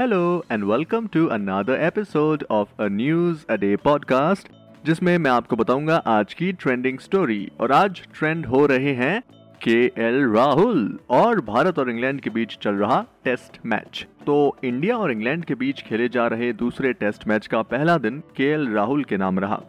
Hello and welcome to another episode of a News a Day podcast, जिसमें मैं आपको बताऊँगा आज की ट्रेंडिंग स्टोरी और आज ट्रेंड हो रहे हैं के एल राहुल और भारत और इंग्लैंड के बीच चल रहा टेस्ट मैच तो इंडिया और इंग्लैंड के बीच खेले जा रहे दूसरे टेस्ट मैच का पहला दिन के एल राहुल के नाम रहा.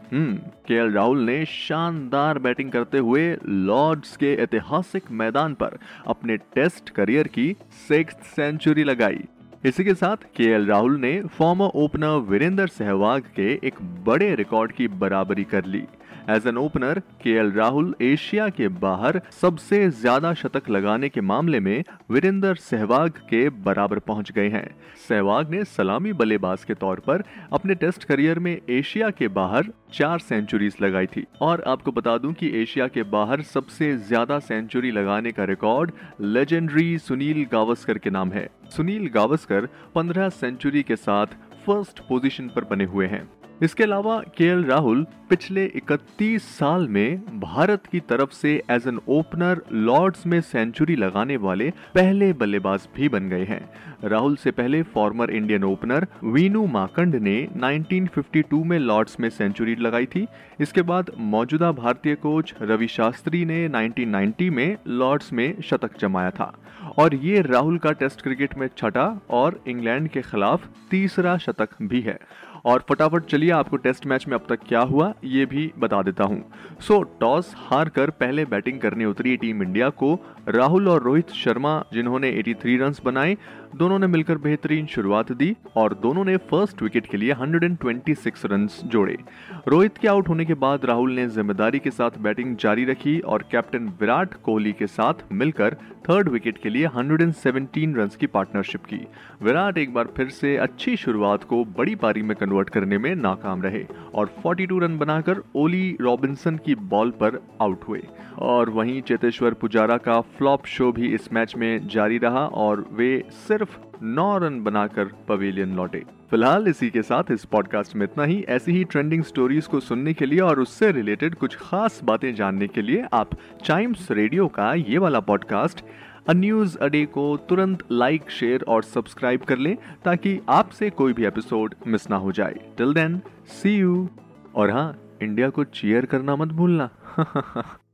के एल राहुल ने शानदार बैटिंग करते हुए लॉर्ड्स के ऐतिहासिक मैदान पर अपने टेस्ट करियर की सिक्स सेंचुरी लगाई. इसी के साथ के राहुल ने फॉर्मर ओपनर वीरेंद्र सहवाग के एक बड़े रिकॉर्ड की बराबरी कर ली। एज एन ओपनर के राहुल एशिया के बाहर सबसे ज़्यादा शतक लगाने के मामले में वीरेंद्र सहवाग के बराबर पहुँच गए हैं। सहवाग ने सलामी बल्लेबाज के तौर पर अपने टेस्ट करियर में एशिया के बाहर चार सेंचुरीज लगाई थी। और आपको बता दूँ कि एशिया के बाहर सबसे ज़्यादा सेंचुरी लगाने का रिकॉर्ड लेजेंडरी सुनील गावस्कर के नाम है। सुनील गावस्कर 15 सेंचुरी के साथ फ़र्स्ट पोजीशन पर बने हुए हैं। इसके अलावा के राहुल पिछले 31 साल में भारत की तरफ़ से एज एन ओपनर लॉर्ड्स में सेंचुरी लगाने वाले पहले बल्लेबाज भी बन गए हैं। राहुल से पहले former Indian opener Vinoo Mankad ने 1952 में लॉर्ड्स में सेंचुरी लगाई थी। इसके बाद मौजूदा भारतीय कोच रवि शास्त्री ने 1990 में लॉर्ड्स में शतक जमाया था। और ये राहुल का टेस्ट क्रिकेट में छठा और इंग्लैंड के खिलाफ तीसरा शतक भी है। और फटाफट चलिए आपको टेस्ट मैच में अब तक क्या हुआ, ये भी बता देता हूँ। सो टॉस हार कर पहले बैटिंग करने उतरी टीम इंडिया को। राहुल और रोहित शर्मा, जिन्होंने 83 रन्स बनाए, दोनों ने मिलकर बेहतरीन शुरुआत दी और दोनों ने फ़र्स्ट विकेट के लिए 126 रन्स जोड़े। रोहित के आउट होने के बाद राहुल ने ज़िम्मेदारी के साथ बैटिंग जारी रखी और कैप्टन विराट कोहली के साथ मिलकर थर्ड विकेट के लिए 117 रन्स की पार्टनरशिप की। विराट एक बार फिर से अच्छी शुरुआत को बड़ी पारी में कन्वर्ट करने में नाकाम रहे और 42 रन बनाकर ओली रॉबिन्सन की बॉल पर आउट हुए। और वहीं चेतेश्वर पुजारा का फ्लॉप शो भी इस मैच में जारी रहा और वे सिर्फ़ नौ रन बनाकर पवेलियन लौटे। फ़िलहाल इसी के साथ इस पॉडकास्ट में इतना ही। ऐसी ही ट्रेंडिंग स्टोरीज को सुनने के लिए और उससे रिलेटेड कुछ खास बातें जानने के लिए आप चाइम्स रेडियो का ये वाला पॉडकास्ट न्यूज़ अडे को तुरंत लाइक शेयर और सब्सक्राइब कर लें ताकि आपसे कोई भी एपिसोड मिस ना हो जाए। टिल देन सी यू और हाँ इंडिया को चीयर करना मत भूलना।